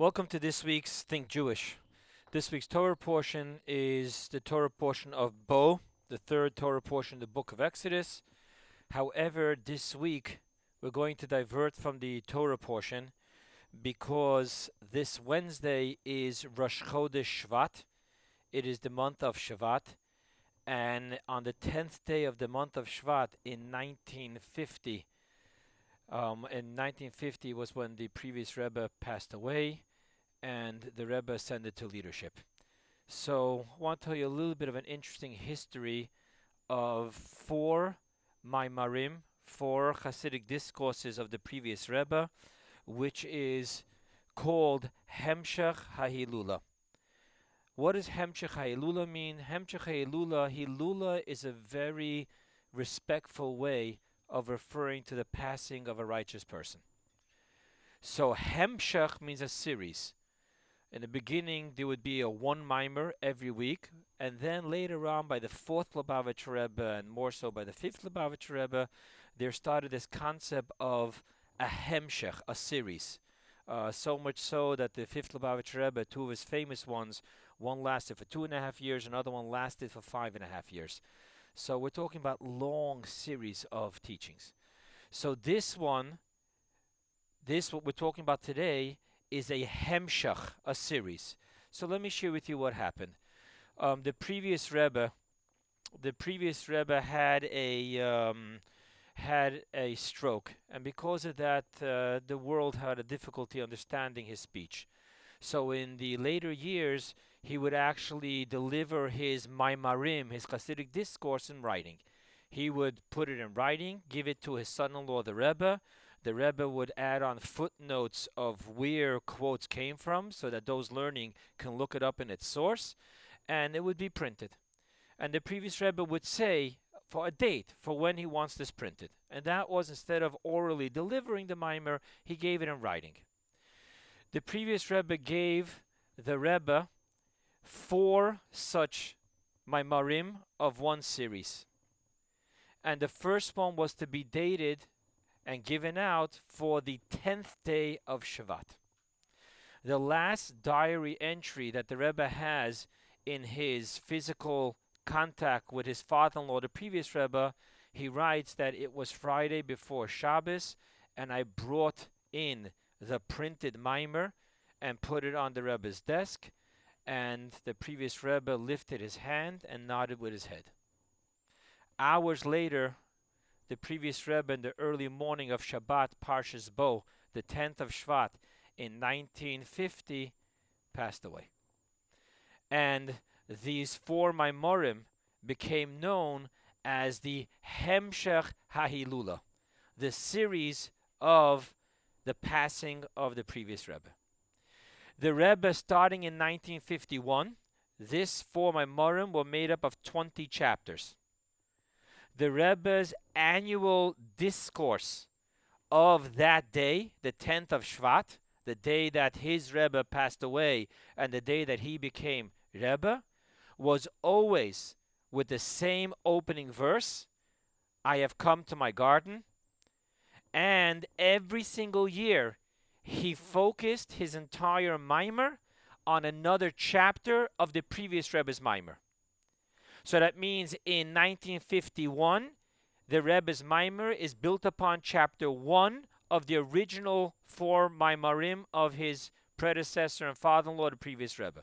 Welcome to this week's Think Jewish. This week's Torah portion is the Torah portion of Bo, the third Torah portion of the book of Exodus. However, this week we're going to divert from the Torah portion because this Wednesday is Rosh Chodesh Shvat. It is the month of Shvat. And on the 10th day of the month of Shvat in 1950, um, in 1950 was when the previous Rebbe passed away and the Rebbe ascended to leadership. So I want to tell you a little bit of an interesting history of four Maimarim, four Hasidic discourses of the previous Rebbe, which is called Hemshech HaHilula. What does Hemshech HaHilula mean? Hemshech HaHilula, Hilula is a very respectful way of referring to the passing of a righteous person. So Hemshech means a series. In the beginning, there would be a one mimer every week, and then later on, by the fourth Lubavitch Rebbe, and more so by the fifth Lubavitch Rebbe, there started this concept of a hemshech, a series. Uh, so much so that the fifth Lubavitch Rebbe, two of his famous ones, one lasted for two and a half years, another one lasted for five and a half years. So we're talking about long series of teachings. So this one, this what we're talking about today, is a Hemshech, a series. So let me share with you what happened. Um, the previous Rebbe, the previous Rebbe had a um, had a stroke, and because of that, uh, the world had a difficulty understanding his speech. So in the later years, he would actually deliver his Maimarim, his Hasidic discourse, in writing. He would put it in writing, give it to his son-in-law, the Rebbe, the Rebbe would add on footnotes of where quotes came from so that those learning can look it up in its source, and it would be printed. And the previous Rebbe would say for a date for when he wants this printed. And that was instead of orally delivering the mimer, he gave it in writing. The previous Rebbe gave the Rebbe four such mimarim of one series. And the first one was to be dated and given out for the 10th day of Shvat. The last diary entry that the Rebbe has in his physical contact with his father in law, the previous Rebbe, he writes that it was Friday before Shabbos, and I brought in the printed mimer and put it on the Rebbe's desk, and the previous Rebbe lifted his hand and nodded with his head. Hours later, the previous Rebbe in the early morning of Shabbat, Parshas Bo, the 10th of Shvat, in 1950, passed away. And these four Maimorim became known as the Hemshech HaHilula, the series of the passing of the previous Rebbe. The Rebbe, starting in 1951, this four Maimorim were made up of 20 chapters the Rebbe's annual discourse of that day, the 10th of Shvat, the day that his Rebbe passed away and the day that he became Rebbe, was always with the same opening verse I have come to my garden. And every single year, he focused his entire mimer on another chapter of the previous Rebbe's mimer. So that means in 1951, the Rebbe's Maimer is built upon chapter 1 of the original four Maimarim of his predecessor and father-in-law, the previous Rebbe.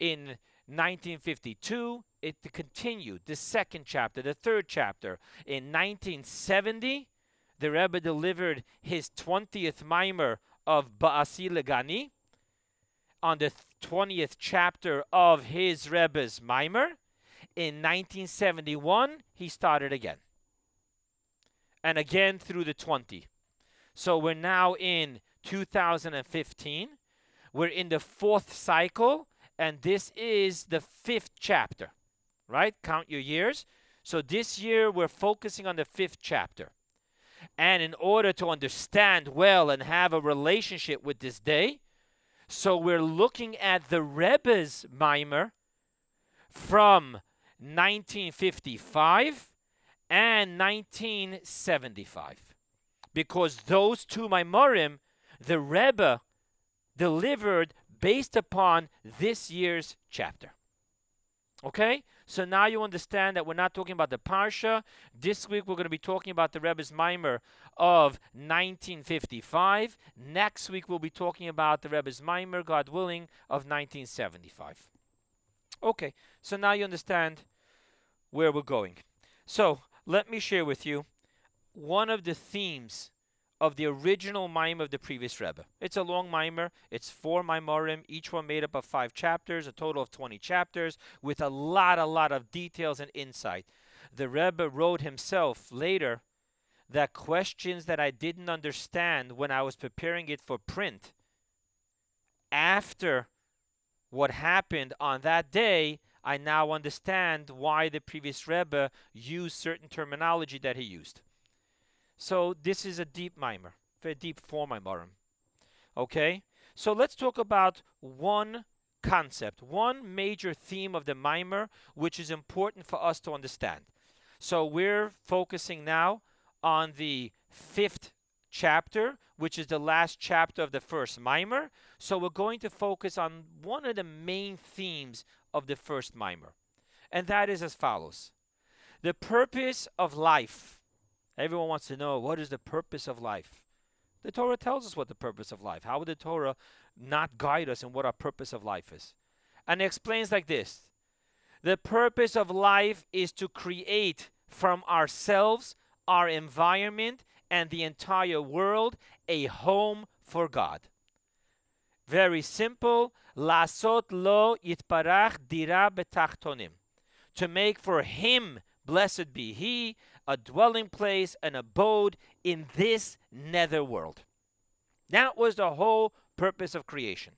In 1952, it continued, the second chapter, the third chapter. In 1970, the Rebbe delivered his 20th Maimer of Ba'asi Legani on the 20th chapter of his Rebbe's Maimer in 1971, he started again. And again through the 20. So we're now in 2015. We're in the fourth cycle, and this is the fifth chapter, right? Count your years. So this year we're focusing on the fifth chapter. And in order to understand well and have a relationship with this day, so we're looking at the Rebbe's mimer from 1955 and 1975. Because those two Maimorim, the Rebbe delivered based upon this year's chapter. Okay? So now you understand that we're not talking about the Parsha. This week we're going to be talking about the Rebbe's Mimer of 1955. Next week we'll be talking about the Rebbe's Mimer, God willing, of 1975. Okay, so now you understand where we're going. So let me share with you one of the themes of the original mimer of the previous Rebbe. It's a long mimer. It's four mimerim, each one made up of five chapters, a total of 20 chapters, with a lot, a lot of details and insight. The Rebbe wrote himself later that questions that I didn't understand when I was preparing it for print, after what happened on that day, I now understand why the previous Rebbe used certain terminology that he used. So this is a deep mimer, very deep form mimerim. Okay? So let's talk about one concept, one major theme of the mimer, which is important for us to understand. So we're focusing now on the fifth chapter, which is the last chapter of the first mimer. So we're going to focus on one of the main themes of the first mimer, and that is as follows The purpose of life Everyone wants to know what is the purpose of life. The Torah tells us what the purpose of life. How would the Torah not guide us in what our purpose of life is? And it explains like this The purpose of life is to create from ourselves, our environment, and the entire world a home for God. Very simple. Lasot lo yitbarach dira betachtonim. To make for him, blessed be he, a dwelling place, an abode in this nether world. That was the whole purpose of creation.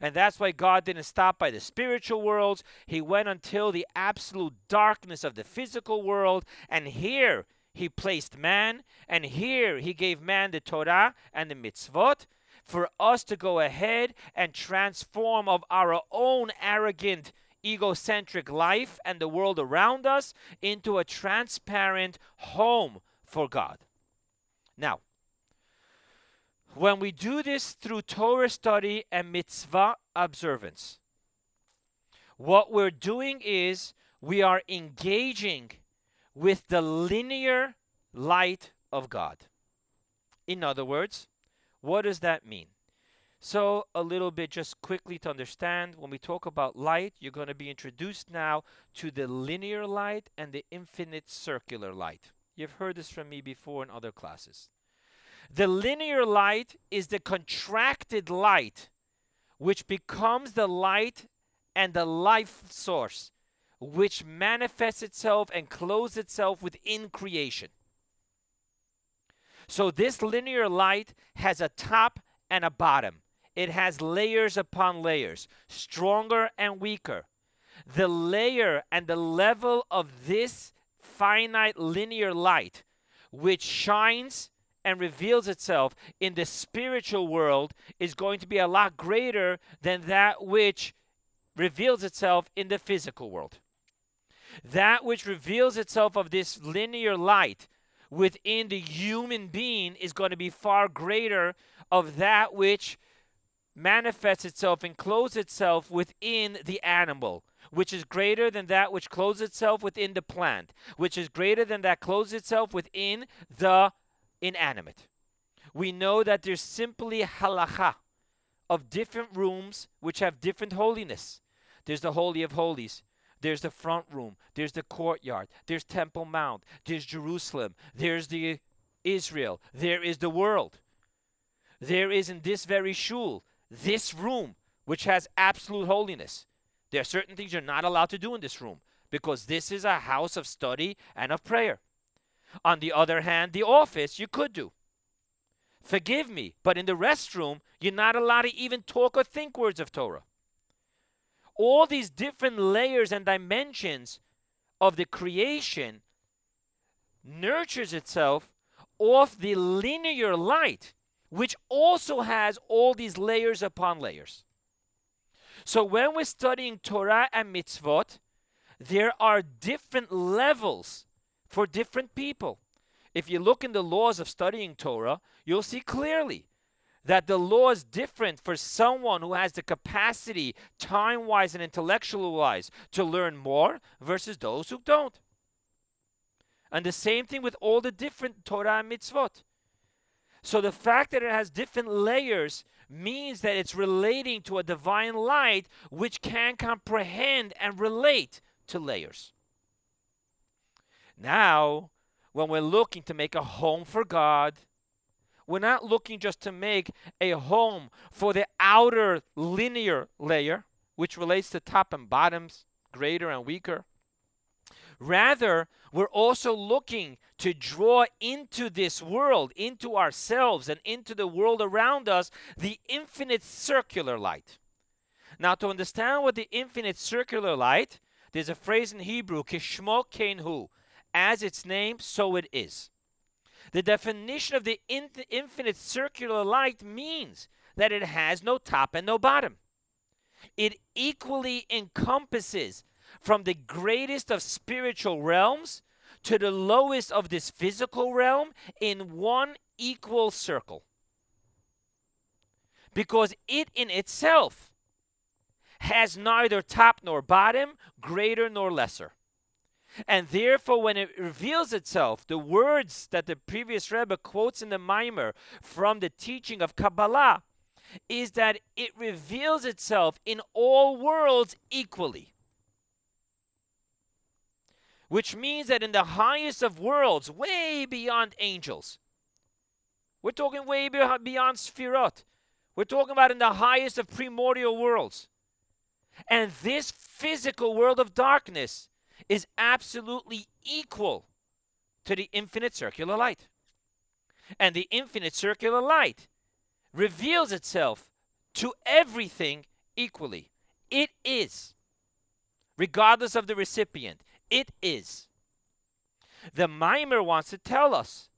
And that's why God didn't stop by the spiritual worlds. He went until the absolute darkness of the physical world. And here he placed man. And here he gave man the Torah and the mitzvot for us to go ahead and transform of our own arrogant egocentric life and the world around us into a transparent home for God. Now, when we do this through Torah study and mitzvah observance, what we're doing is we are engaging with the linear light of God. In other words, what does that mean? So, a little bit just quickly to understand when we talk about light, you're going to be introduced now to the linear light and the infinite circular light. You've heard this from me before in other classes. The linear light is the contracted light, which becomes the light and the life source, which manifests itself and clothes itself within creation. So, this linear light has a top and a bottom it has layers upon layers, stronger and weaker. The layer and the level of this finite linear light, which shines and reveals itself in the spiritual world, is going to be a lot greater than that which reveals itself in the physical world. That which reveals itself of this linear light within the human being is going to be far greater of that which manifests itself and clothes itself within the animal, which is greater than that which clothes itself within the plant, which is greater than that clothes itself within the inanimate. We know that there's simply halacha of different rooms which have different holiness. There's the Holy of Holies. There's the front room. There's the courtyard. There's Temple Mount. There's Jerusalem. There's the Israel. There is the world. There is in this very shul this room, which has absolute holiness. There are certain things you're not allowed to do in this room because this is a house of study and of prayer. On the other hand, the office you could do. Forgive me, but in the restroom, you're not allowed to even talk or think words of Torah. All these different layers and dimensions of the creation nurtures itself off the linear light which also has all these layers upon layers. So when we're studying Torah and mitzvot, there are different levels for different people. If you look in the laws of studying Torah, you'll see clearly that the law is different for someone who has the capacity, time wise and intellectual wise, to learn more versus those who don't. And the same thing with all the different Torah and mitzvot. So the fact that it has different layers means that it's relating to a divine light which can comprehend and relate to layers. Now, when we're looking to make a home for God, we're not looking just to make a home for the outer linear layer, which relates to top and bottoms, greater and weaker. Rather, we're also looking to draw into this world, into ourselves, and into the world around us, the infinite circular light. Now, to understand what the infinite circular light, there's a phrase in Hebrew, kishmo kenhu, as its name, so it is. The definition of the in- infinite circular light means that it has no top and no bottom. It equally encompasses from the greatest of spiritual realms to the lowest of this physical realm in one equal circle. Because it in itself has neither top nor bottom, greater nor lesser. And therefore, when it reveals itself, the words that the previous Rebbe quotes in the Mimer from the teaching of Kabbalah is that it reveals itself in all worlds equally. Which means that in the highest of worlds, way beyond angels, we're talking way beyond Sphirot, we're talking about in the highest of primordial worlds. And this physical world of darkness is absolutely equal to the infinite circular light. And the infinite circular light reveals itself to everything equally. It is, regardless of the recipient. It is. The mimer wants to tell us,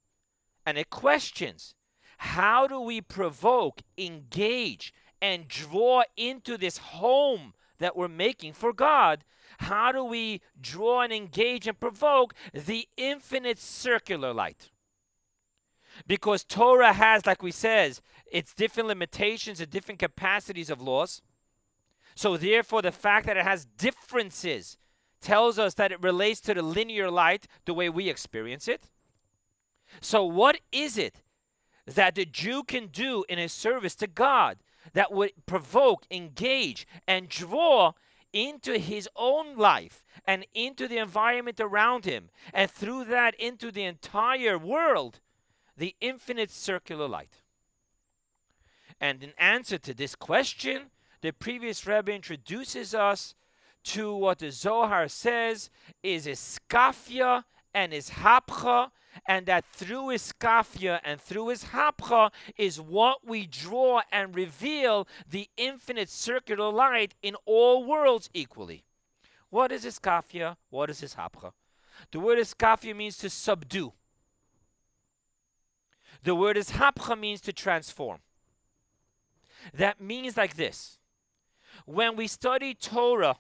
and it questions how do we provoke, engage, and draw into this home that we're making for God how do we draw and engage and provoke the infinite circular light? Because Torah has, like we says, its different limitations and different capacities of laws. So therefore, the fact that it has differences tells us that it relates to the linear light the way we experience it. So what is it that the Jew can do in his service to God that would provoke, engage, and draw into his own life and into the environment around him, and through that into the entire world, the infinite circular light. And in answer to this question, the previous Rebbe introduces us to what the Zohar says is iskafia and ishapcha, and that through iskafia and through ishapcha is what we draw and reveal the infinite circular light in all worlds equally. What is iskafia? What is ishapcha? The word iskafia means to subdue. The word ishapcha means to transform. That means like this. When we study Torah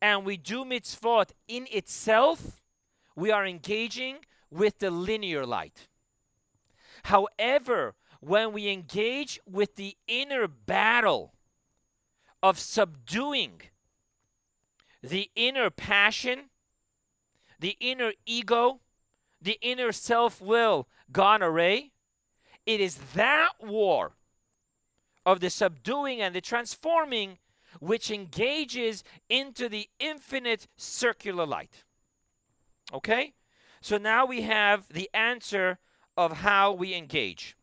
and we do mitzvot in itself, we are engaging with the linear light. However, when we engage with the inner battle of subduing the inner passion, the inner ego, the inner self will array, it is that war of the subduing and the transforming which engages into the infinite circular light. Okay? So now we have the answer of how we engage.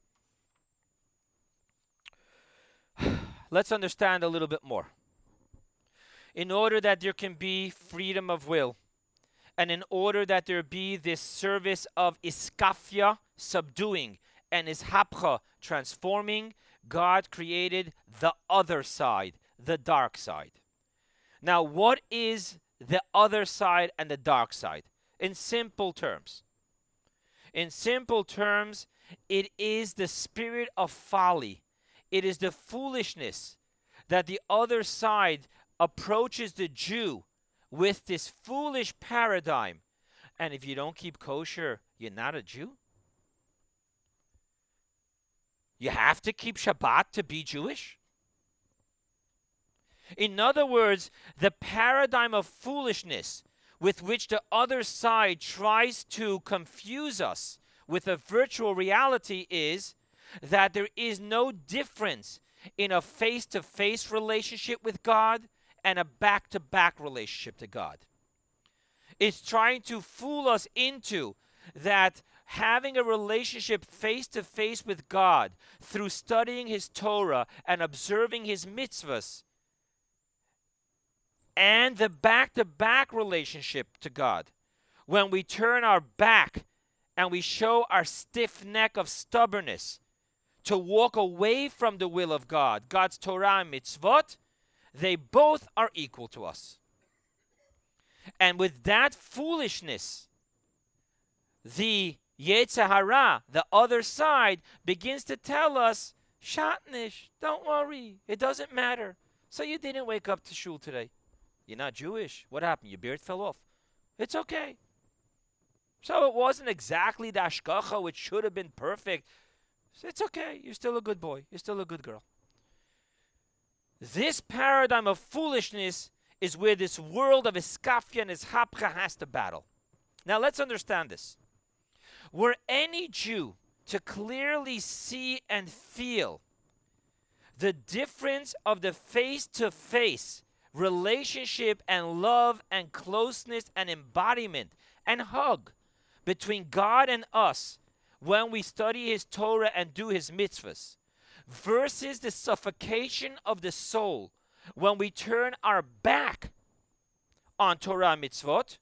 Let's understand a little bit more. In order that there can be freedom of will, and in order that there be this service of iskafia, subduing, and ishapcha, transforming, God created the other side, the dark side. Now, what is the other side and the dark side? In simple terms. In simple terms, it is the spirit of folly, it is the foolishness that the other side approaches the Jew with this foolish paradigm. And if you don't keep kosher, you're not a Jew? You have to keep Shabbat to be Jewish? In other words, the paradigm of foolishness with which the other side tries to confuse us with a virtual reality is that there is no difference in a face to face relationship with God and a back to back relationship to God. It's trying to fool us into that having a relationship face to face with God through studying His Torah and observing His mitzvahs and the back to back relationship to God. When we turn our back and we show our stiff neck of stubbornness to walk away from the will of God, God's Torah and mitzvot, they both are equal to us. And with that foolishness, the Yetzer Hara, the other side, begins to tell us, Shatnish, don't worry, it doesn't matter. So you didn't wake up to shul today. You're not Jewish. What happened? Your beard fell off. It's okay. So it wasn't exactly the ashkacha, which should have been perfect. It's okay. You're still a good boy. You're still a good girl. This paradigm of foolishness is where this world of iskafia and ishapcha has to battle. Now let's understand this. Were any Jew to clearly see and feel the difference of the face to face relationship and love and closeness and embodiment and hug between God and us when we study His Torah and do His mitzvahs versus the suffocation of the soul when we turn our back on Torah mitzvot,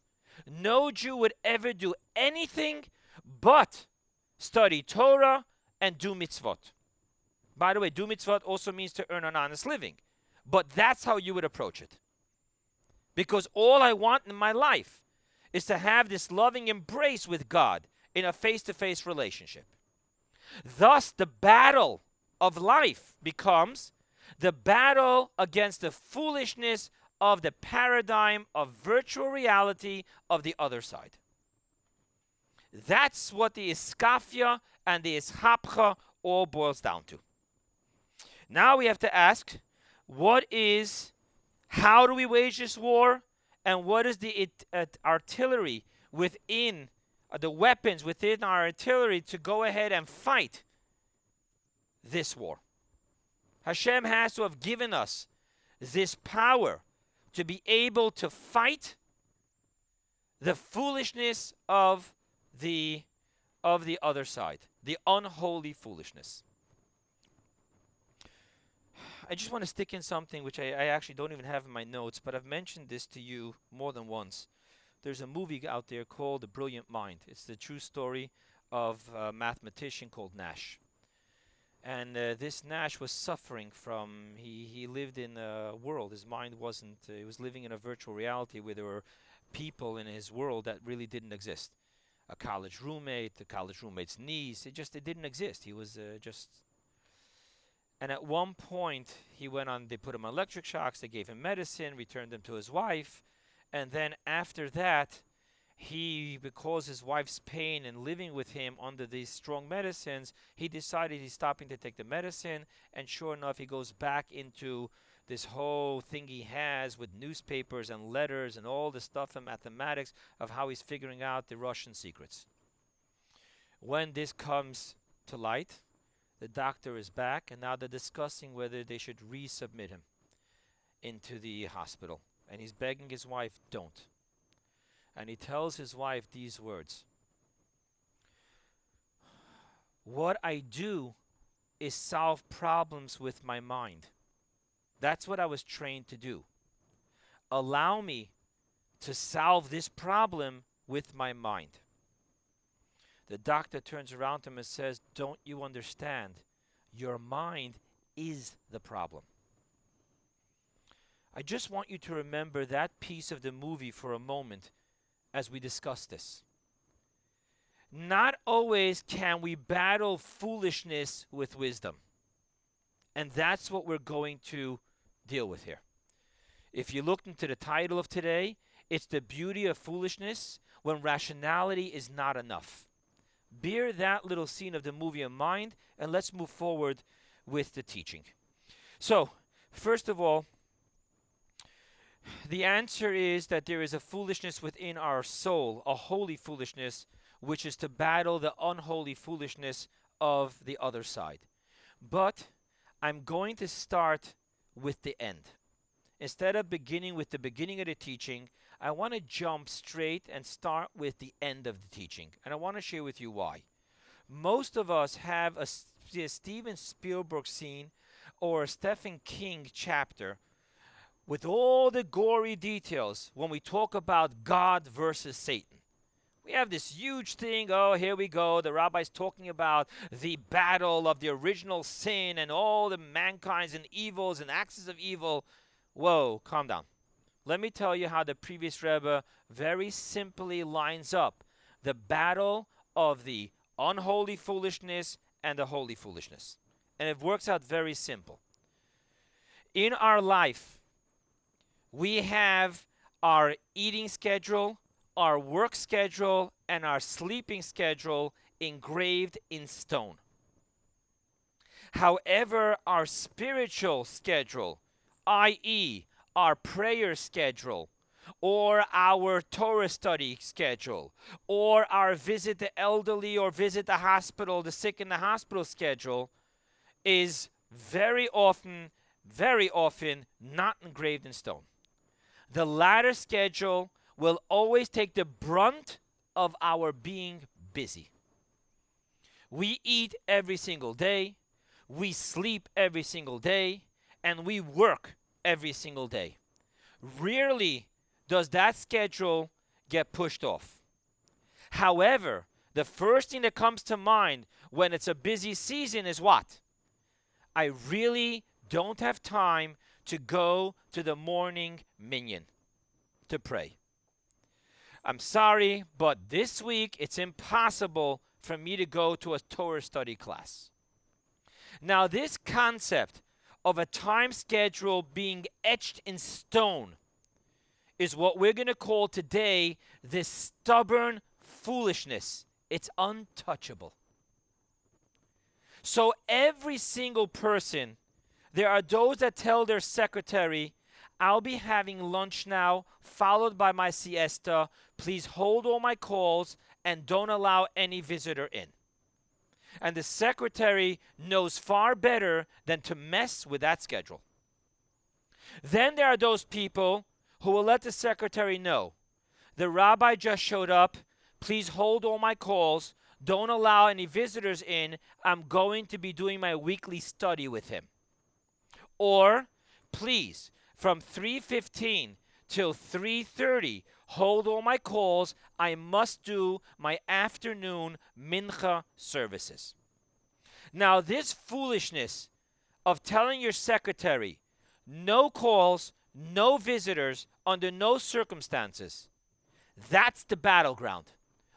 no Jew would ever do anything but study Torah and do mitzvot. By the way, do mitzvot also means to earn an honest living. But that's how you would approach it. Because all I want in my life is to have this loving embrace with God in a face to face relationship. Thus, the battle of life becomes the battle against the foolishness of the paradigm of virtual reality of the other side. That's what the iskafia and the ishapcha all boils down to. Now we have to ask what is, how do we wage this war, and what is the it, uh, artillery within uh, the weapons within our artillery to go ahead and fight this war. Hashem has to have given us this power to be able to fight the foolishness of the of the other side, the unholy foolishness. I just want to stick in something which I, I, actually don't even have in my notes, but I've mentioned this to you more than once. There's a movie out there called The Brilliant Mind. It's the true story of a mathematician called Nash. And uh, this Nash was suffering from, he, he lived in a world, his mind wasn't, uh, he was living in a virtual reality where there were people in his world that really didn't exist. A college roommate, a college roommate's niece, it just, it didn't exist. He was uh, just and at one point, he went on, they put him on electric shocks, they gave him medicine, returned him to his wife. And then after that, he, because his wife's pain and living with him under these strong medicines, he decided he's stopping to take the medicine. And sure enough, he goes back into this whole thing he has with newspapers and letters and all the stuff and mathematics of how he's figuring out the Russian secrets. When this comes to light, the doctor is back, and now they're discussing whether they should resubmit him into the hospital. And he's begging his wife, don't. And he tells his wife these words What I do is solve problems with my mind. That's what I was trained to do. Allow me to solve this problem with my mind. The doctor turns around to him and says, Don't you understand? Your mind is the problem. I just want you to remember that piece of the movie for a moment as we discuss this. Not always can we battle foolishness with wisdom. And that's what we're going to deal with here. If you look into the title of today, it's the beauty of foolishness when rationality is not enough. Bear that little scene of the movie in mind and let's move forward with the teaching. So, first of all, the answer is that there is a foolishness within our soul, a holy foolishness, which is to battle the unholy foolishness of the other side. But I'm going to start with the end. Instead of beginning with the beginning of the teaching, I want to jump straight and start with the end of the teaching. And I want to share with you why. Most of us have a, a Steven Spielberg scene or a Stephen King chapter with all the gory details when we talk about God versus Satan. We have this huge thing. Oh, here we go. The rabbi's talking about the battle of the original sin and all the mankind's and evils and axes of evil. Whoa, calm down. Let me tell you how the previous Rebbe very simply lines up the battle of the unholy foolishness and the holy foolishness. And it works out very simple. In our life, we have our eating schedule, our work schedule and our sleeping schedule engraved in stone. However, our spiritual schedule, i.e., our prayer schedule, or our Torah study schedule, or our visit the elderly or visit the hospital, the sick in the hospital schedule, is very often, very often not engraved in stone. The latter schedule will always take the brunt of our being busy. We eat every single day, we sleep every single day, and we work every single day. Rarely does that schedule get pushed off. However, the first thing that comes to mind when it's a busy season is what? I really don't have time to go to the morning minyan to pray. I'm sorry, but this week it's impossible for me to go to a Torah study class. Now, this concept of a time schedule being etched in stone is what we're going to call today this stubborn foolishness. It's untouchable. So, every single person, there are those that tell their secretary, I'll be having lunch now, followed by my siesta. Please hold all my calls and don't allow any visitor in. And the secretary knows far better than to mess with that schedule. Then there are those people who will let the secretary know the rabbi just showed up. Please hold all my calls. Don't allow any visitors in. I'm going to be doing my weekly study with him. Or, please, from 3:15 till 3:30 hold all my calls. I must do my afternoon mincha services. Now this foolishness of telling your secretary no calls no visitors under no circumstances that's the battleground.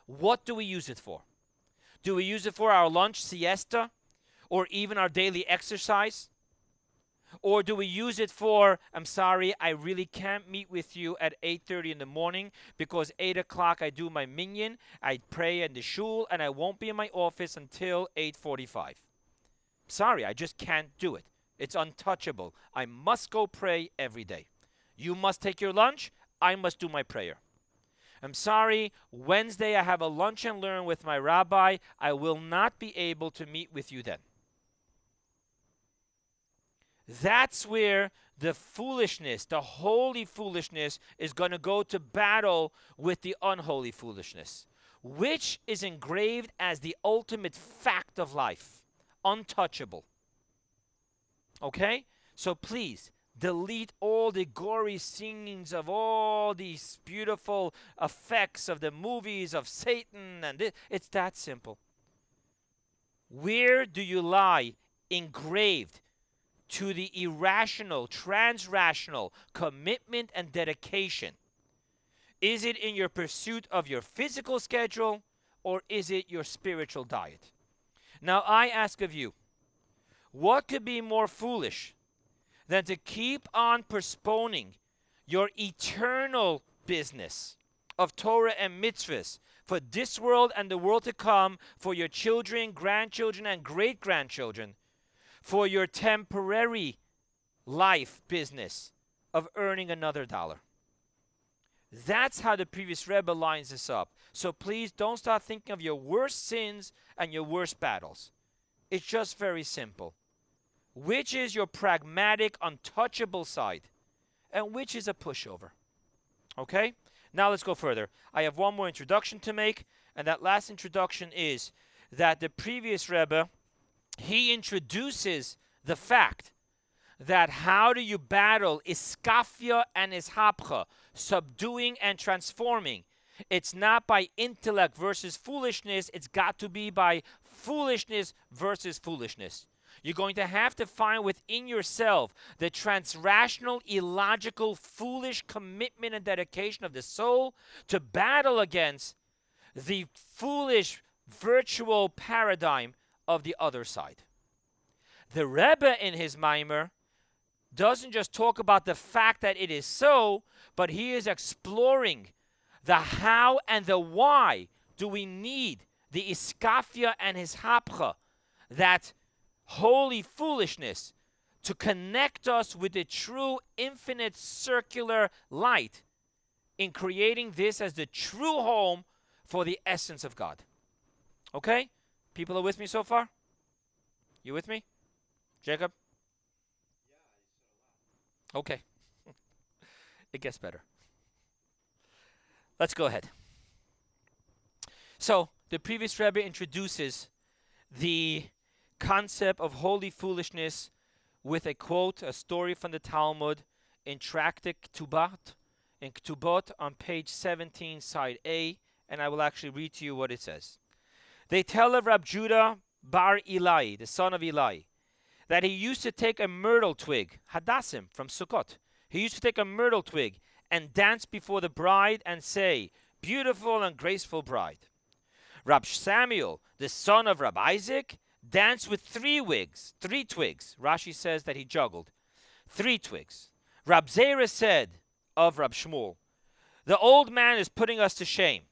What do we use it for? Do we use it for our lunch siesta or even our daily exercise or do we use it for i'm sorry i really can't meet with you at 8.30 in the morning because 8 o'clock i do my minyan i pray in the shul and i won't be in my office until 8.45 sorry i just can't do it. It's untouchable. I must go pray every day. You must take your lunch. I must do my prayer. I'm sorry, Wednesday I have a lunch and learn with my rabbi. I will not be able to meet with you then. That's where the foolishness, the holy foolishness, is going to go to battle with the unholy foolishness, which is engraved as the ultimate fact of life, untouchable. Okay? So please, delete all the gory scenes of all these beautiful effects of the movies of Satan and it's that simple. Where do you lie engraved to the irrational, transrational commitment and dedication? Is it in your pursuit of your physical schedule or is it your spiritual diet? Now, I ask of you, what could be more foolish than to keep on postponing your eternal business of Torah and mitzvahs for this world and the world to come, for your children, grandchildren, and great grandchildren, for your temporary life business of earning another dollar. That's how the previous Rebbe lines this up. So please don't start thinking of your worst sins and your worst battles. It's just very simple. Which is your pragmatic, untouchable side? And which is a pushover? Okay? Now let's go further. I have one more introduction to make, and that last introduction is that the previous Rebbe, he introduces the fact that how do you battle iskafia and ishapcha, subduing and transforming. It's not by intellect versus foolishness, it's got to be by foolishness versus foolishness. You're going to have to find within yourself the transrational, illogical, foolish commitment and dedication of the soul to battle against the foolish, virtual paradigm of the other side. The Rebbe in his Mimer doesn't just talk about the fact that it is so, but he is exploring the how and the why do we need the iskafia and ishapcha, that holy foolishness, to connect us with the true infinite circular light in creating this as the true home for the essence of God. Okay? People are with me so far? You with me? Jacob? Okay. it gets better. Let's go ahead. So, the previous Rebbe introduces the concept of holy foolishness with a quote, a story from the Talmud in Tractate Ketubot, in Ketubot on page 17, side A, and I will actually read to you what it says. They tell of Rab Judah Bar Eli, the son of Eli, that he used to take a myrtle twig, hadassim, from Sukkot. He used to take a myrtle twig and dance before the bride and say, Beautiful and graceful bride. Rab Samuel, the son of Rab Isaac, danced with three wigs, three twigs. Rashi says that he juggled. Three twigs. Rab Zera said of Rab Shmuel, The old man is putting us to shame.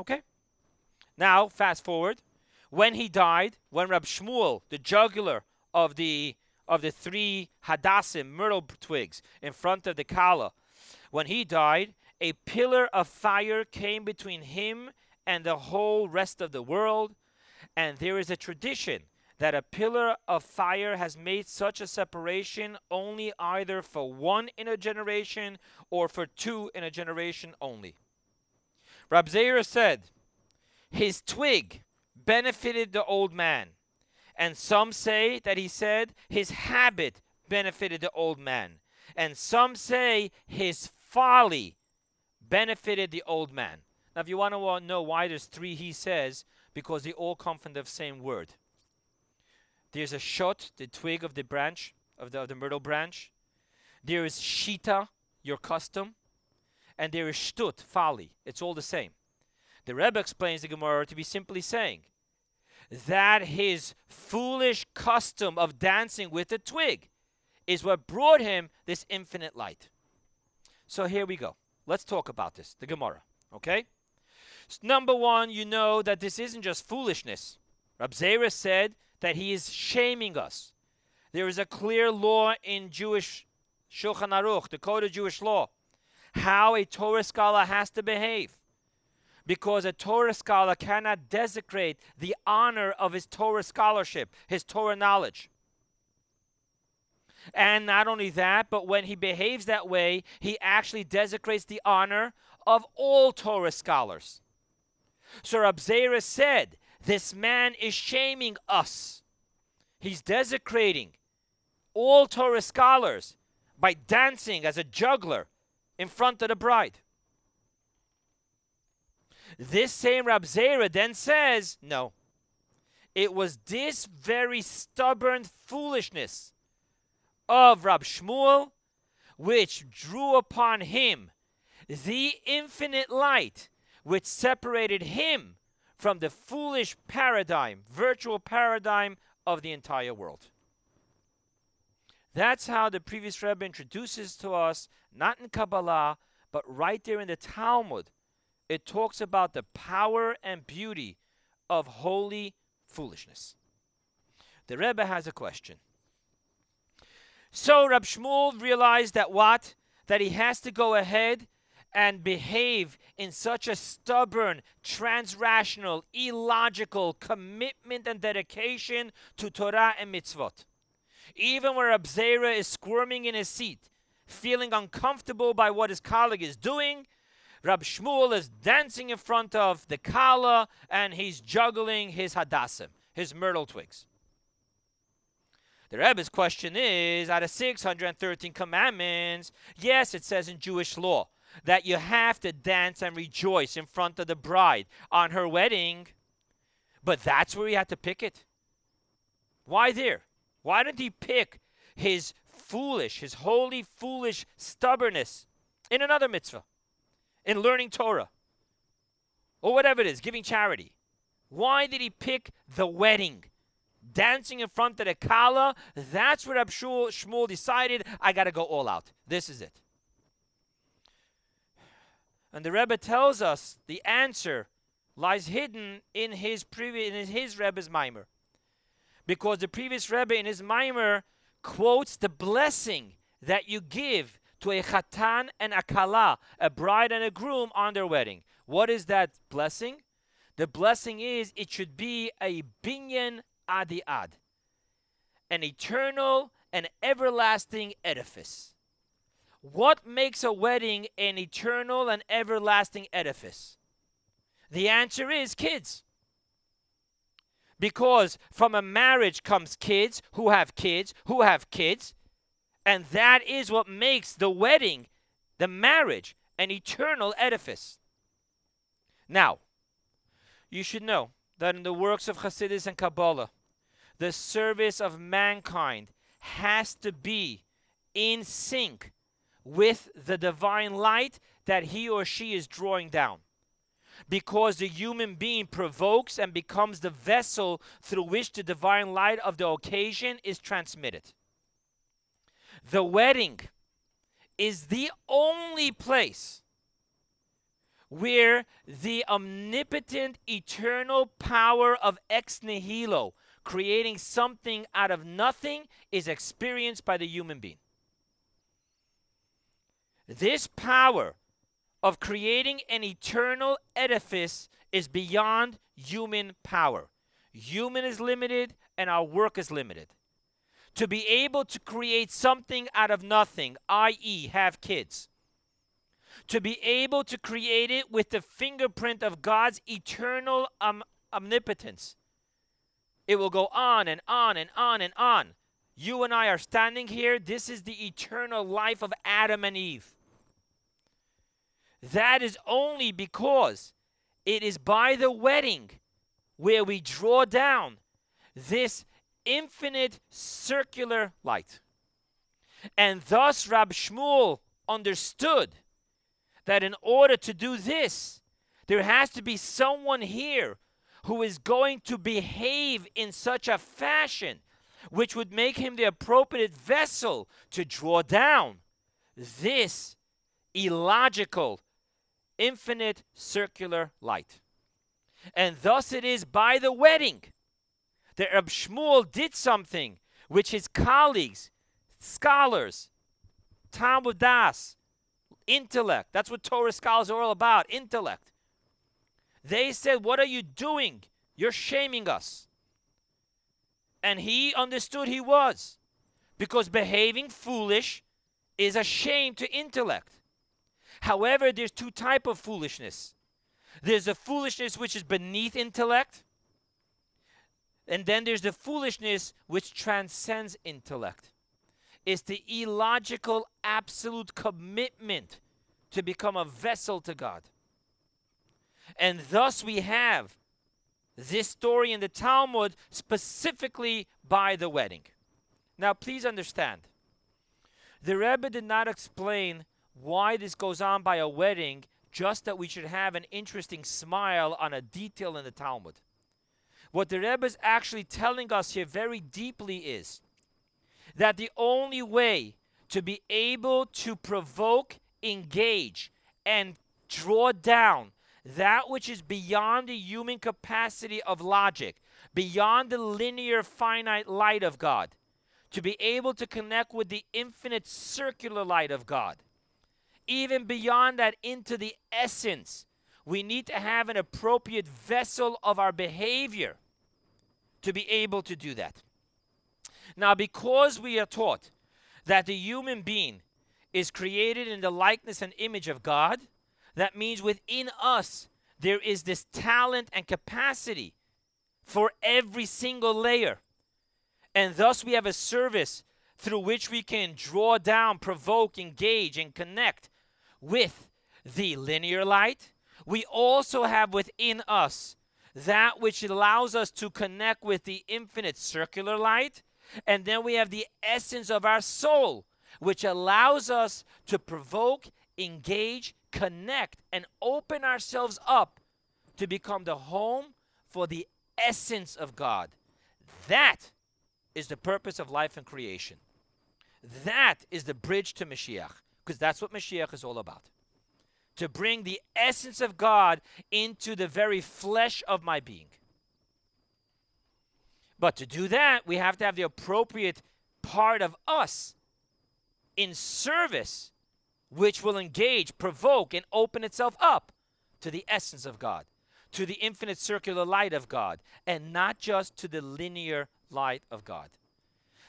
Okay? Now, fast forward when he died, when Rab Shmuel, the jugular of the of the three hadassim myrtle twigs in front of the Kala, when he died, a pillar of fire came between him and the whole rest of the world, and there is a tradition that a pillar of fire has made such a separation only either for one in a generation or for two in a generation only. Rab Zera said, his twig benefited the old man. And some say that he said his habit benefited the old man. And some say his folly benefited the old man. Now, if you want to know why there's three he says, because they all come from the same word. There's a shot, the twig of the branch, of the, of the myrtle branch. There is shita, your custom. And there is shtut, folly. It's all the same. The Rebbe explains the Gemara to be simply saying that his foolish custom of dancing with a twig is what brought him this infinite light. So here we go. Let's talk about this, the Gemara. Okay? So number one, you know that this isn't just foolishness. Rab Zera said that he is shaming us. There is a clear law in Jewish Shulchan Aruch, the code of Jewish law, how a Torah scholar has to behave because a Torah scholar cannot desecrate the honor of his Torah scholarship, his Torah knowledge. And not only that, but when he behaves that way, he actually desecrates the honor of all Torah scholars. So Rab said, This man is shaming us. He's desecrating all Torah scholars by dancing as a juggler in front of the bride. This same Rab Zera then says, no. It was this very stubborn foolishness of Rab Shmuel which drew upon him the infinite light which separated him from the foolish paradigm, virtual paradigm of the entire world. That's how the previous Rebbe introduces to us, not in Kabbalah, but right there in the Talmud, it talks about the power and beauty of holy foolishness. The Rebbe has a question. So Rab Shmuel realized that what? That he has to go ahead and behave in such a stubborn, transrational, illogical commitment and dedication to Torah and mitzvot. Even where Rab Zera is squirming in his seat, feeling uncomfortable by what his colleague is doing, Rab Shmuel is dancing in front of the Kala and he's juggling his hadassim, his myrtle twigs. The Rebbe's question is out of 613 commandments, yes, it says in Jewish law that you have to dance and rejoice in front of the bride on her wedding. But that's where he had to pick it. Why there? Why didn't he pick his foolish, his holy, foolish stubbornness in another mitzvah, in learning Torah, or whatever it is, giving charity? Why did he pick the wedding? Dancing in front of the Kala, that's where Abshul Shmuel decided, I got to go all out. This is it. And the Rebbe tells us the answer lies hidden in his previous in his Rebbe's maamar. Because the previous Rebbe in his maamar quotes the blessing that you give to a chatan and a kala, a bride and a groom on their wedding. What is that blessing? The blessing is it should be a binyan adi ad, an eternal and everlasting edifice. What makes a wedding an eternal and everlasting edifice? The answer is kids. Because from a marriage comes kids who have kids who have kids. And that is what makes the wedding, the marriage, an eternal edifice. Now, you should know that in the works of Hasidus and Kabbalah, the service of mankind has to be in sync with the divine light that he or she is drawing down. Because the human being provokes and becomes the vessel through which the divine light of the occasion is transmitted. The wedding is the only place where the omnipotent eternal power of ex nihilo, creating something out of nothing, is experienced by the human being. This power of creating an eternal edifice is beyond human power. Human is limited and our work is limited. To be able to create something out of nothing, i.e., have kids, to be able to create it with the fingerprint of God's eternal um, omnipotence, it will go on and on and on and on. You and I are standing here. This is the eternal life of Adam and Eve. That is only because it is by the wedding where we draw down this infinite circular light. And thus Rab Shmuel understood that in order to do this, there has to be someone here who is going to behave in such a fashion which would make him the appropriate vessel to draw down this illogical infinite circular light. And thus it is by the wedding that Reb Shmuel did something which his colleagues, scholars, Talmud Das, intellect, that's what Torah scholars are all about, intellect. They said, What are you doing? You're shaming us. And he understood he was. Because behaving foolish is a shame to intellect. However, there's two type of foolishness. There's a foolishness which is beneath intellect, and then there's the foolishness which transcends intellect. It's the illogical absolute commitment to become a vessel to God. And thus we have this story in the Talmud specifically by the wedding. Now, please understand, the Rebbe did not explain why this goes on by a wedding, just that we should have an interesting smile on a detail in the Talmud. What the Rebbe is actually telling us here very deeply is that the only way to be able to provoke, engage, and draw down that which is beyond the human capacity of logic, beyond the linear finite light of God, to be able to connect with the infinite circular light of God. Even beyond that, into the essence, we need to have an appropriate vessel of our behavior to be able to do that. Now, because we are taught that the human being is created in the likeness and image of God, that means within us there is this talent and capacity for every single layer. And thus we have a service through which we can draw down, provoke, engage, and connect with the linear light. We also have within us that which allows us to connect with the infinite circular light. And then we have the essence of our soul, which allows us to provoke, engage, connect, and open ourselves up to become the home for the essence of God. That is the purpose of life and creation. That is the bridge to Mashiach, because that's what Mashiach is all about. To bring the essence of God into the very flesh of my being. But to do that, we have to have the appropriate part of us in service, which will engage, provoke, and open itself up to the essence of God, to the infinite circular light of God, and not just to the linear light of God.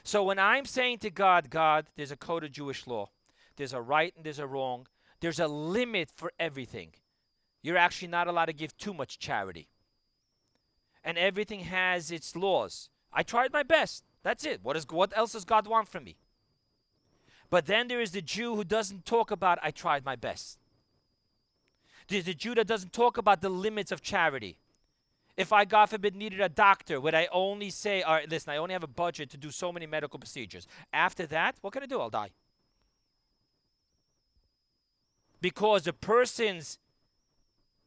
So when I'm saying to God, God, there's a code of Jewish law, there's a right and there's a wrong, there's a limit for everything. You're actually not allowed to give too much charity. And everything has its laws. I tried my best. That's it. What, is, what else does God want from me? But then there is the Jew who doesn't talk about, I tried my best. There's the Jew that doesn't talk about the limits of charity. If I, God forbid, needed a doctor, would I only say, all right, listen, I only have a budget to do so many medical procedures. After that, what can I do? I'll die. Because the person's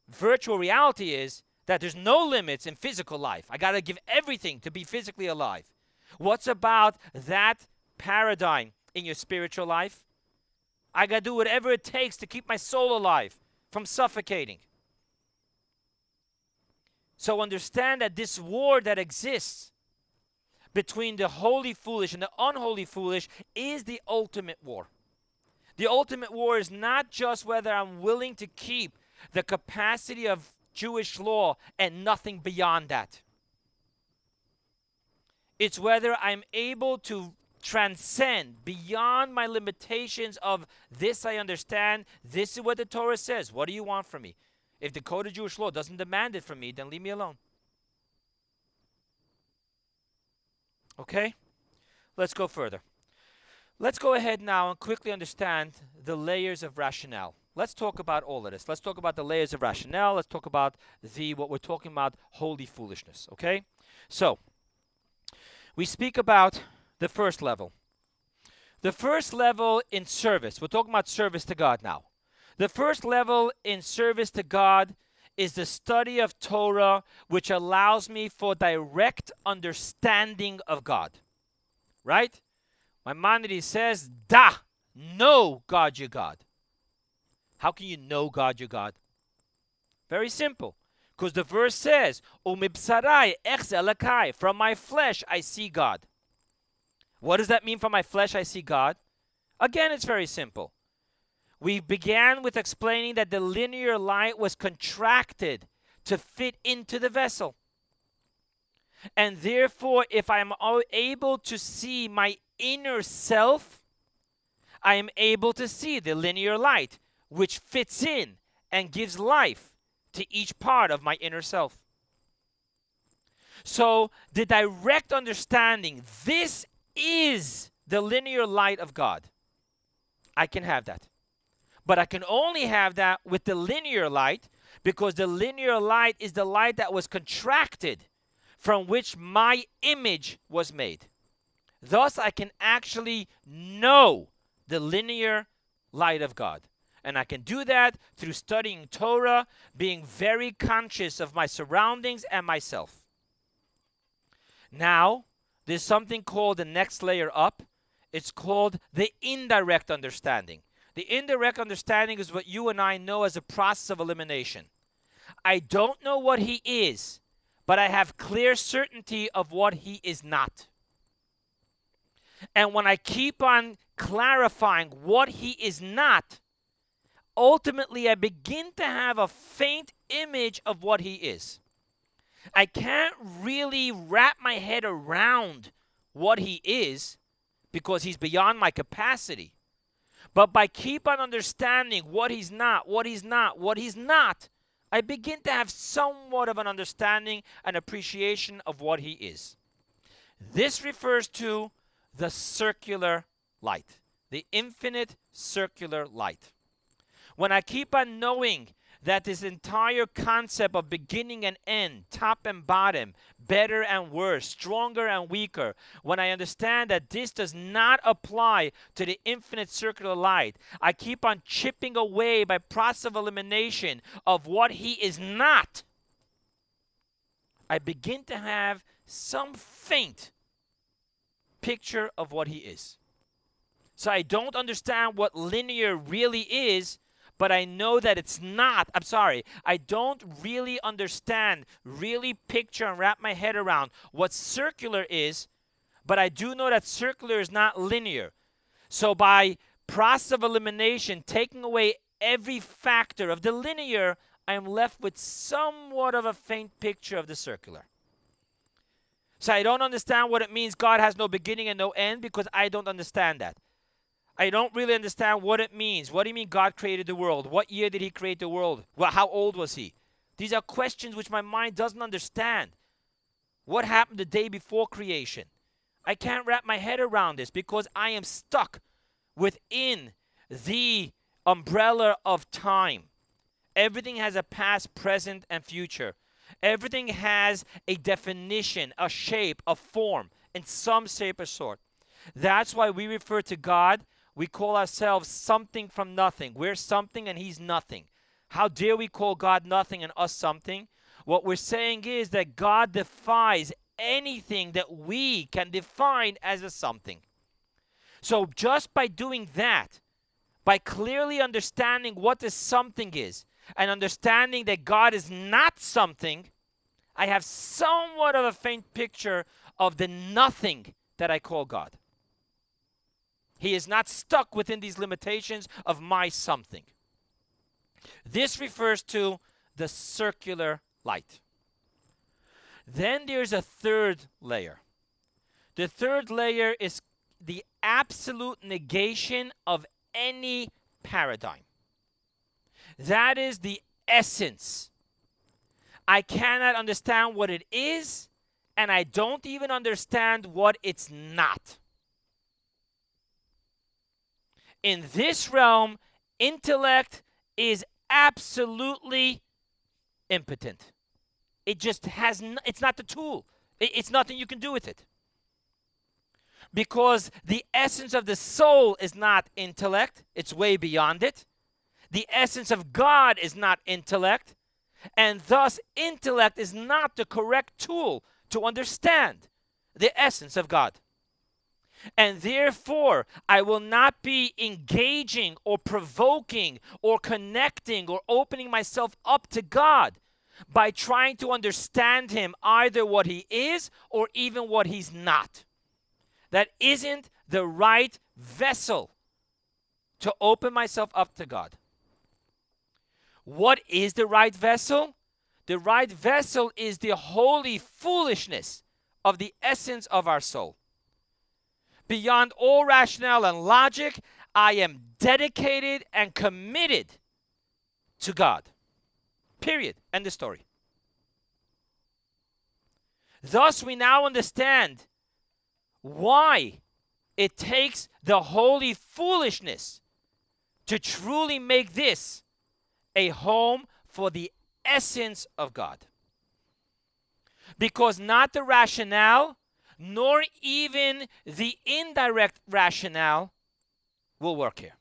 virtual reality is that there's no limits in physical life. I got to give everything to be physically alive. What's about that paradigm in your spiritual life? I got to do whatever it takes to keep my soul alive from suffocating. So understand that this war that exists between the holy foolish and the unholy foolish is the ultimate war. The ultimate war is not just whether I'm willing to keep the capacity of Jewish law and nothing beyond that. It's whether I'm able to transcend beyond my limitations of this I understand, this is what the Torah says. What do you want from me? If the code of Jewish law doesn't demand it from me, then leave me alone. Okay? Let's go further. Let's go ahead now and quickly understand the layers of rationale. Let's talk about all of this. Let's talk about the layers of rationale. Let's talk about the what we're talking about holy foolishness, okay? So, we speak about the first level. The first level in service. We're talking about service to God now. The first level in service to God is the study of Torah, which allows me for direct understanding of God. Right? Maimonides says, Da, know God your God. How can you know God your God? Very simple. Because the verse says, Umibsarai elakai, from my flesh I see God. What does that mean from my flesh I see God? Again, it's very simple. We began with explaining that the linear light was contracted to fit into the vessel. And therefore, if I'm able to see my inner self, I am able to see the linear light, which fits in and gives life to each part of my inner self. So, the direct understanding this is the linear light of God. I can have that. But I can only have that with the linear light because the linear light is the light that was contracted from which my image was made. Thus, I can actually know the linear light of God. And I can do that through studying Torah, being very conscious of my surroundings and myself. Now, there's something called the next layer up. It's called the indirect understanding. The indirect understanding is what you and I know as a process of elimination. I don't know what he is, but I have clear certainty of what he is not. And when I keep on clarifying what he is not, ultimately I begin to have a faint image of what he is. I can't really wrap my head around what he is because he's beyond my capacity. But by keep on understanding what he's not, what he's not, what he's not, I begin to have somewhat of an understanding and appreciation of what he is. This refers to the circular light, the infinite circular light. When I keep on knowing that this entire concept of beginning and end, top and bottom, better and worse, stronger and weaker, when I understand that this does not apply to the infinite circular light, I keep on chipping away by process of elimination of what he is not. I begin to have some faint picture of what he is. So I don't understand what linear really is but I know that it's not. I'm sorry. I don't really understand, really picture and wrap my head around what circular is, but I do know that circular is not linear. So by process of elimination, taking away every factor of the linear, I am left with somewhat of a faint picture of the circular. So I don't understand what it means God has no beginning and no end because I don't understand that. I don't really understand what it means. What do you mean God created the world? What year did he create the world? Well, how old was he? These are questions which my mind doesn't understand. What happened the day before creation? I can't wrap my head around this because I am stuck within the umbrella of time. Everything has a past, present, and future. Everything has a definition, a shape, a form, in some shape or sort. That's why we refer to God we call ourselves something from nothing. We're something and He's nothing. How dare we call God nothing and us something? What we're saying is that God defies anything that we can define as a something. So just by doing that, by clearly understanding what this something is, and understanding that God is not something, I have somewhat of a faint picture of the nothing that I call God. He is not stuck within these limitations of my something. This refers to the circular light. Then there's a third layer. The third layer is the absolute negation of any paradigm. That is the essence. I cannot understand what it is, and I don't even understand what it's not in this realm, intellect is absolutely impotent. It just has, n- it's not the tool, it, it's nothing you can do with it. Because the essence of the soul is not intellect, it's way beyond it. The essence of God is not intellect, and thus intellect is not the correct tool to understand the essence of God. And therefore, I will not be engaging or provoking or connecting or opening myself up to God by trying to understand Him, either what He is or even what He's not. That isn't the right vessel to open myself up to God. What is the right vessel? The right vessel is the holy foolishness of the essence of our soul beyond all rationale and logic. I am dedicated and committed to God. Period. End the story. Thus, we now understand why it takes the holy foolishness to truly make this a home for the essence of God. Because not the rationale, nor even the indirect rationale will work here.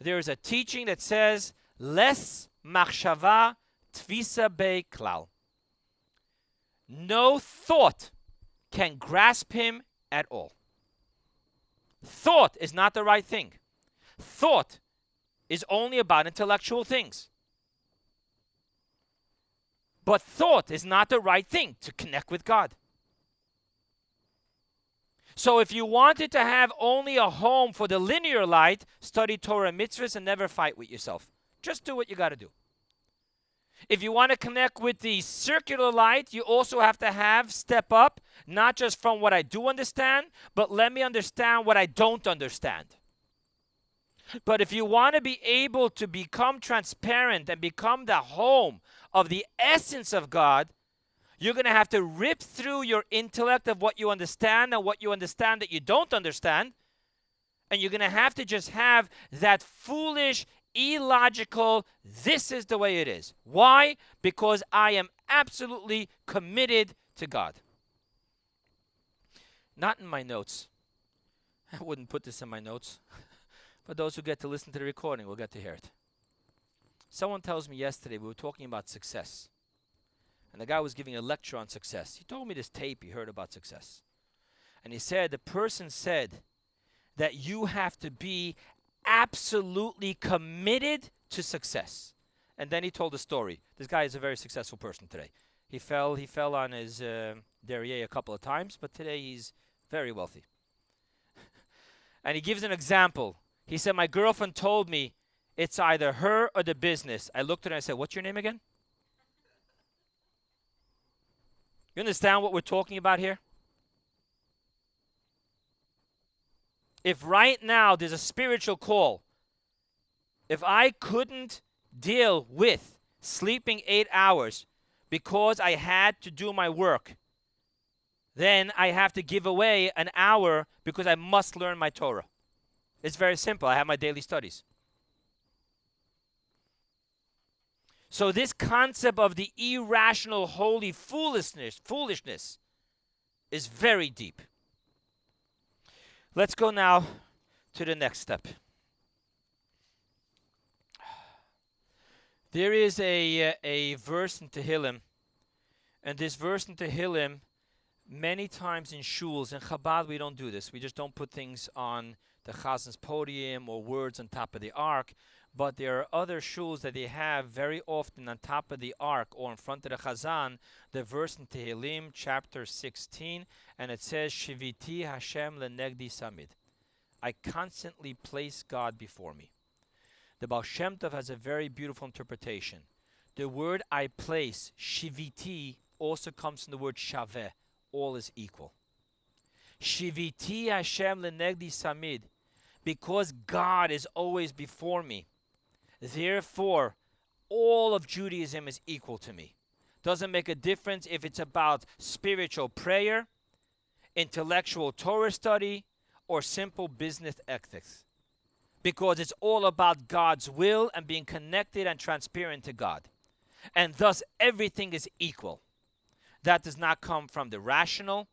There is a teaching that says, less machshava tvisa be klal. No thought can grasp him at all. Thought is not the right thing. Thought is only about intellectual things. But thought is not the right thing to connect with God. So if you wanted to have only a home for the linear light, study Torah and mitzvahs and never fight with yourself. Just do what you got to do. If you want to connect with the circular light, you also have to have step up, not just from what I do understand, but let me understand what I don't understand. But if you want to be able to become transparent and become the home of the essence of God, you're going to have to rip through your intellect of what you understand and what you understand that you don't understand. And you're going to have to just have that foolish, illogical, this is the way it is. Why? Because I am absolutely committed to God. Not in my notes. I wouldn't put this in my notes. but those who get to listen to the recording will get to hear it. Someone tells me yesterday we were talking about success. And the guy was giving a lecture on success. He told me this tape he heard about success. And he said, the person said that you have to be absolutely committed to success. And then he told a story. This guy is a very successful person today. He fell, he fell on his uh, derriere a couple of times, but today he's very wealthy. and he gives an example. He said, My girlfriend told me it's either her or the business. I looked at her and I said, What's your name again? You understand what we're talking about here? If right now there's a spiritual call, if I couldn't deal with sleeping eight hours because I had to do my work, then I have to give away an hour because I must learn my Torah. It's very simple. I have my daily studies. So this concept of the irrational holy foolishness, foolishness is very deep. Let's go now to the next step. There is a uh, a verse in Tehillim, and this verse in Tehillim, many times in shuls in Chabad we don't do this. We just don't put things on the chazan's podium or words on top of the ark but there are other shuls that they have very often on top of the ark or in front of the chazan, the verse in Tehillim chapter 16, and it says, Shiviti Hashem lenegdi tamid. I constantly place God before me. The Baal Shem Tov has a very beautiful interpretation. The word I place, shiviti, also comes from the word shaveh, all is equal. Shiviti Hashem lenegdi tamid, because God is always before me. Therefore, all of Judaism is equal to me. Doesn't make a difference if it's about spiritual prayer, intellectual Torah study, or simple business ethics. Because it's all about God's will and being connected and transparent to God. And thus, everything is equal. That does not come from the rational,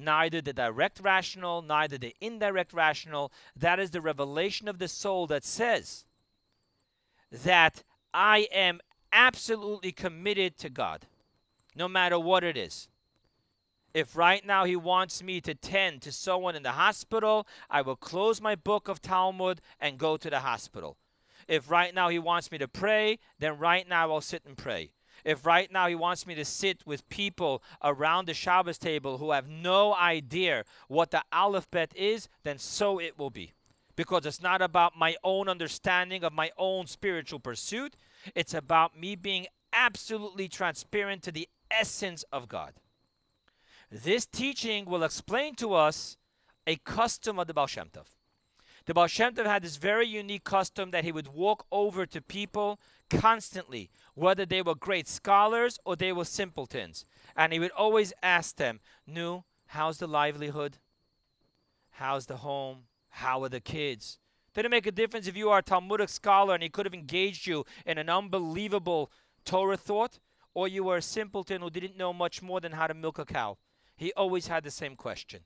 neither the direct rational, neither the indirect rational. That is the revelation of the soul that says, that I am absolutely committed to God, no matter what it is. If right now he wants me to tend to someone in the hospital, I will close my book of Talmud and go to the hospital. If right now he wants me to pray, then right now I'll sit and pray. If right now he wants me to sit with people around the Shabbos table who have no idea what the Aleph Bet is, then so it will be because it's not about my own understanding of my own spiritual pursuit. It's about me being absolutely transparent to the essence of God. This teaching will explain to us a custom of the Baal Shem Tov. The Baal Shem Tov had this very unique custom that he would walk over to people constantly, whether they were great scholars or they were simpletons. And he would always ask them, Nu, how's the livelihood? How's the home? How are the kids? Didn't make a difference if you are a Talmudic scholar and he could have engaged you in an unbelievable Torah thought, or you were a simpleton who didn't know much more than how to milk a cow. He always had the same question.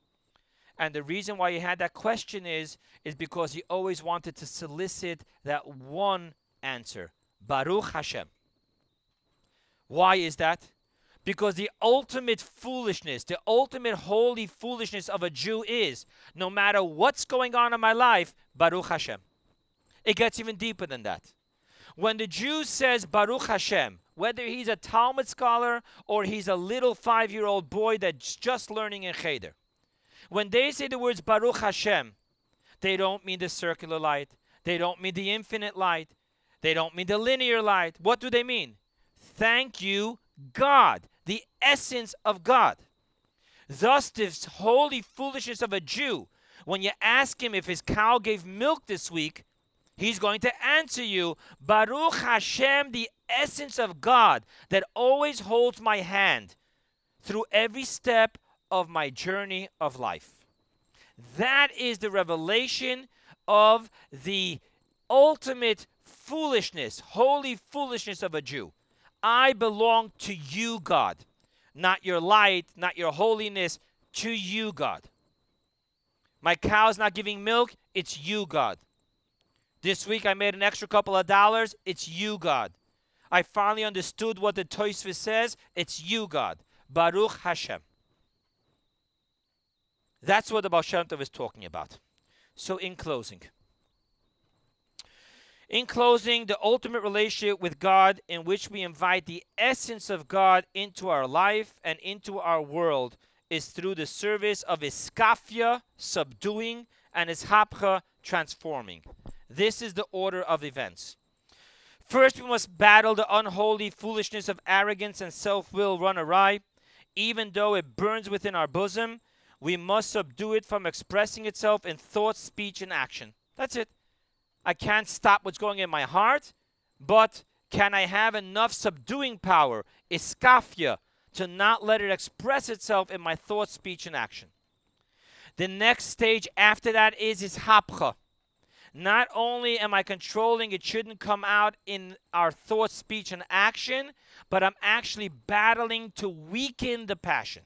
And the reason why he had that question is, is because he always wanted to solicit that one answer. Baruch Hashem. Why is that? Because the ultimate foolishness, the ultimate holy foolishness of a Jew is no matter what's going on in my life, Baruch Hashem. It gets even deeper than that. When the Jew says Baruch Hashem, whether he's a Talmud scholar or he's a little five year old boy that's just learning in Cheder. When they say the words Baruch Hashem, they don't mean the circular light, they don't mean the infinite light, they don't mean the linear light. What do they mean? Thank you, God, the essence of God. Thus, this holy foolishness of a Jew, when you ask him if his cow gave milk this week, he's going to answer you, Baruch Hashem, the essence of God that always holds my hand through every step of my journey of life. That is the revelation of the ultimate foolishness, holy foolishness of a Jew. I belong to you, God not your light, not your holiness, to you, God. My cow's not giving milk, it's you, God. This week I made an extra couple of dollars, it's you, God. I finally understood what the Tosfos says, it's you, God. Baruch Hashem. That's what the Baal Shem Tov is talking about. So, in closing, in closing, the ultimate relationship with God, in which we invite the essence of God into our life and into our world, is through the service of iskafia, subduing, and ishapcha, transforming. This is the order of events. First, we must battle the unholy foolishness of arrogance and self will run awry. Even though it burns within our bosom, we must subdue it from expressing itself in thought, speech, and action. That's it. I can't stop what's going in my heart, but can I have enough subduing power, iskafia, to not let it express itself in my thought, speech, and action? The next stage after that is ishapcha. Not only am I controlling it shouldn't come out in our thought, speech, and action, but I'm actually battling to weaken the passion,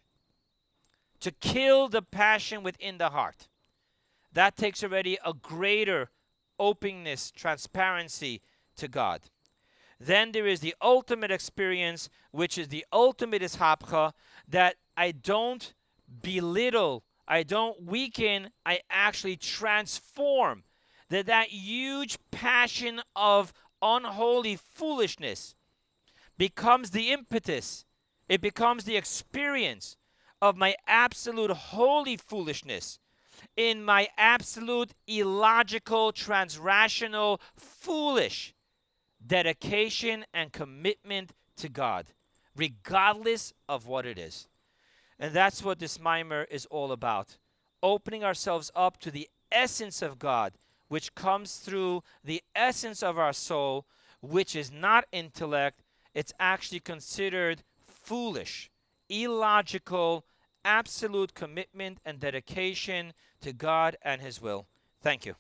to kill the passion within the heart. That takes already a greater openness, transparency to God. Then there is the ultimate experience, which is the ultimate ishapcha, that I don't belittle, I don't weaken, I actually transform. That that huge passion of unholy foolishness becomes the impetus, it becomes the experience of my absolute holy foolishness in my absolute illogical, transrational, foolish dedication and commitment to God, regardless of what it is. And that's what this maamar is all about. Opening ourselves up to the essence of God, which comes through the essence of our soul, which is not intellect, it's actually considered foolish, illogical, absolute commitment and dedication to God and His will. Thank you.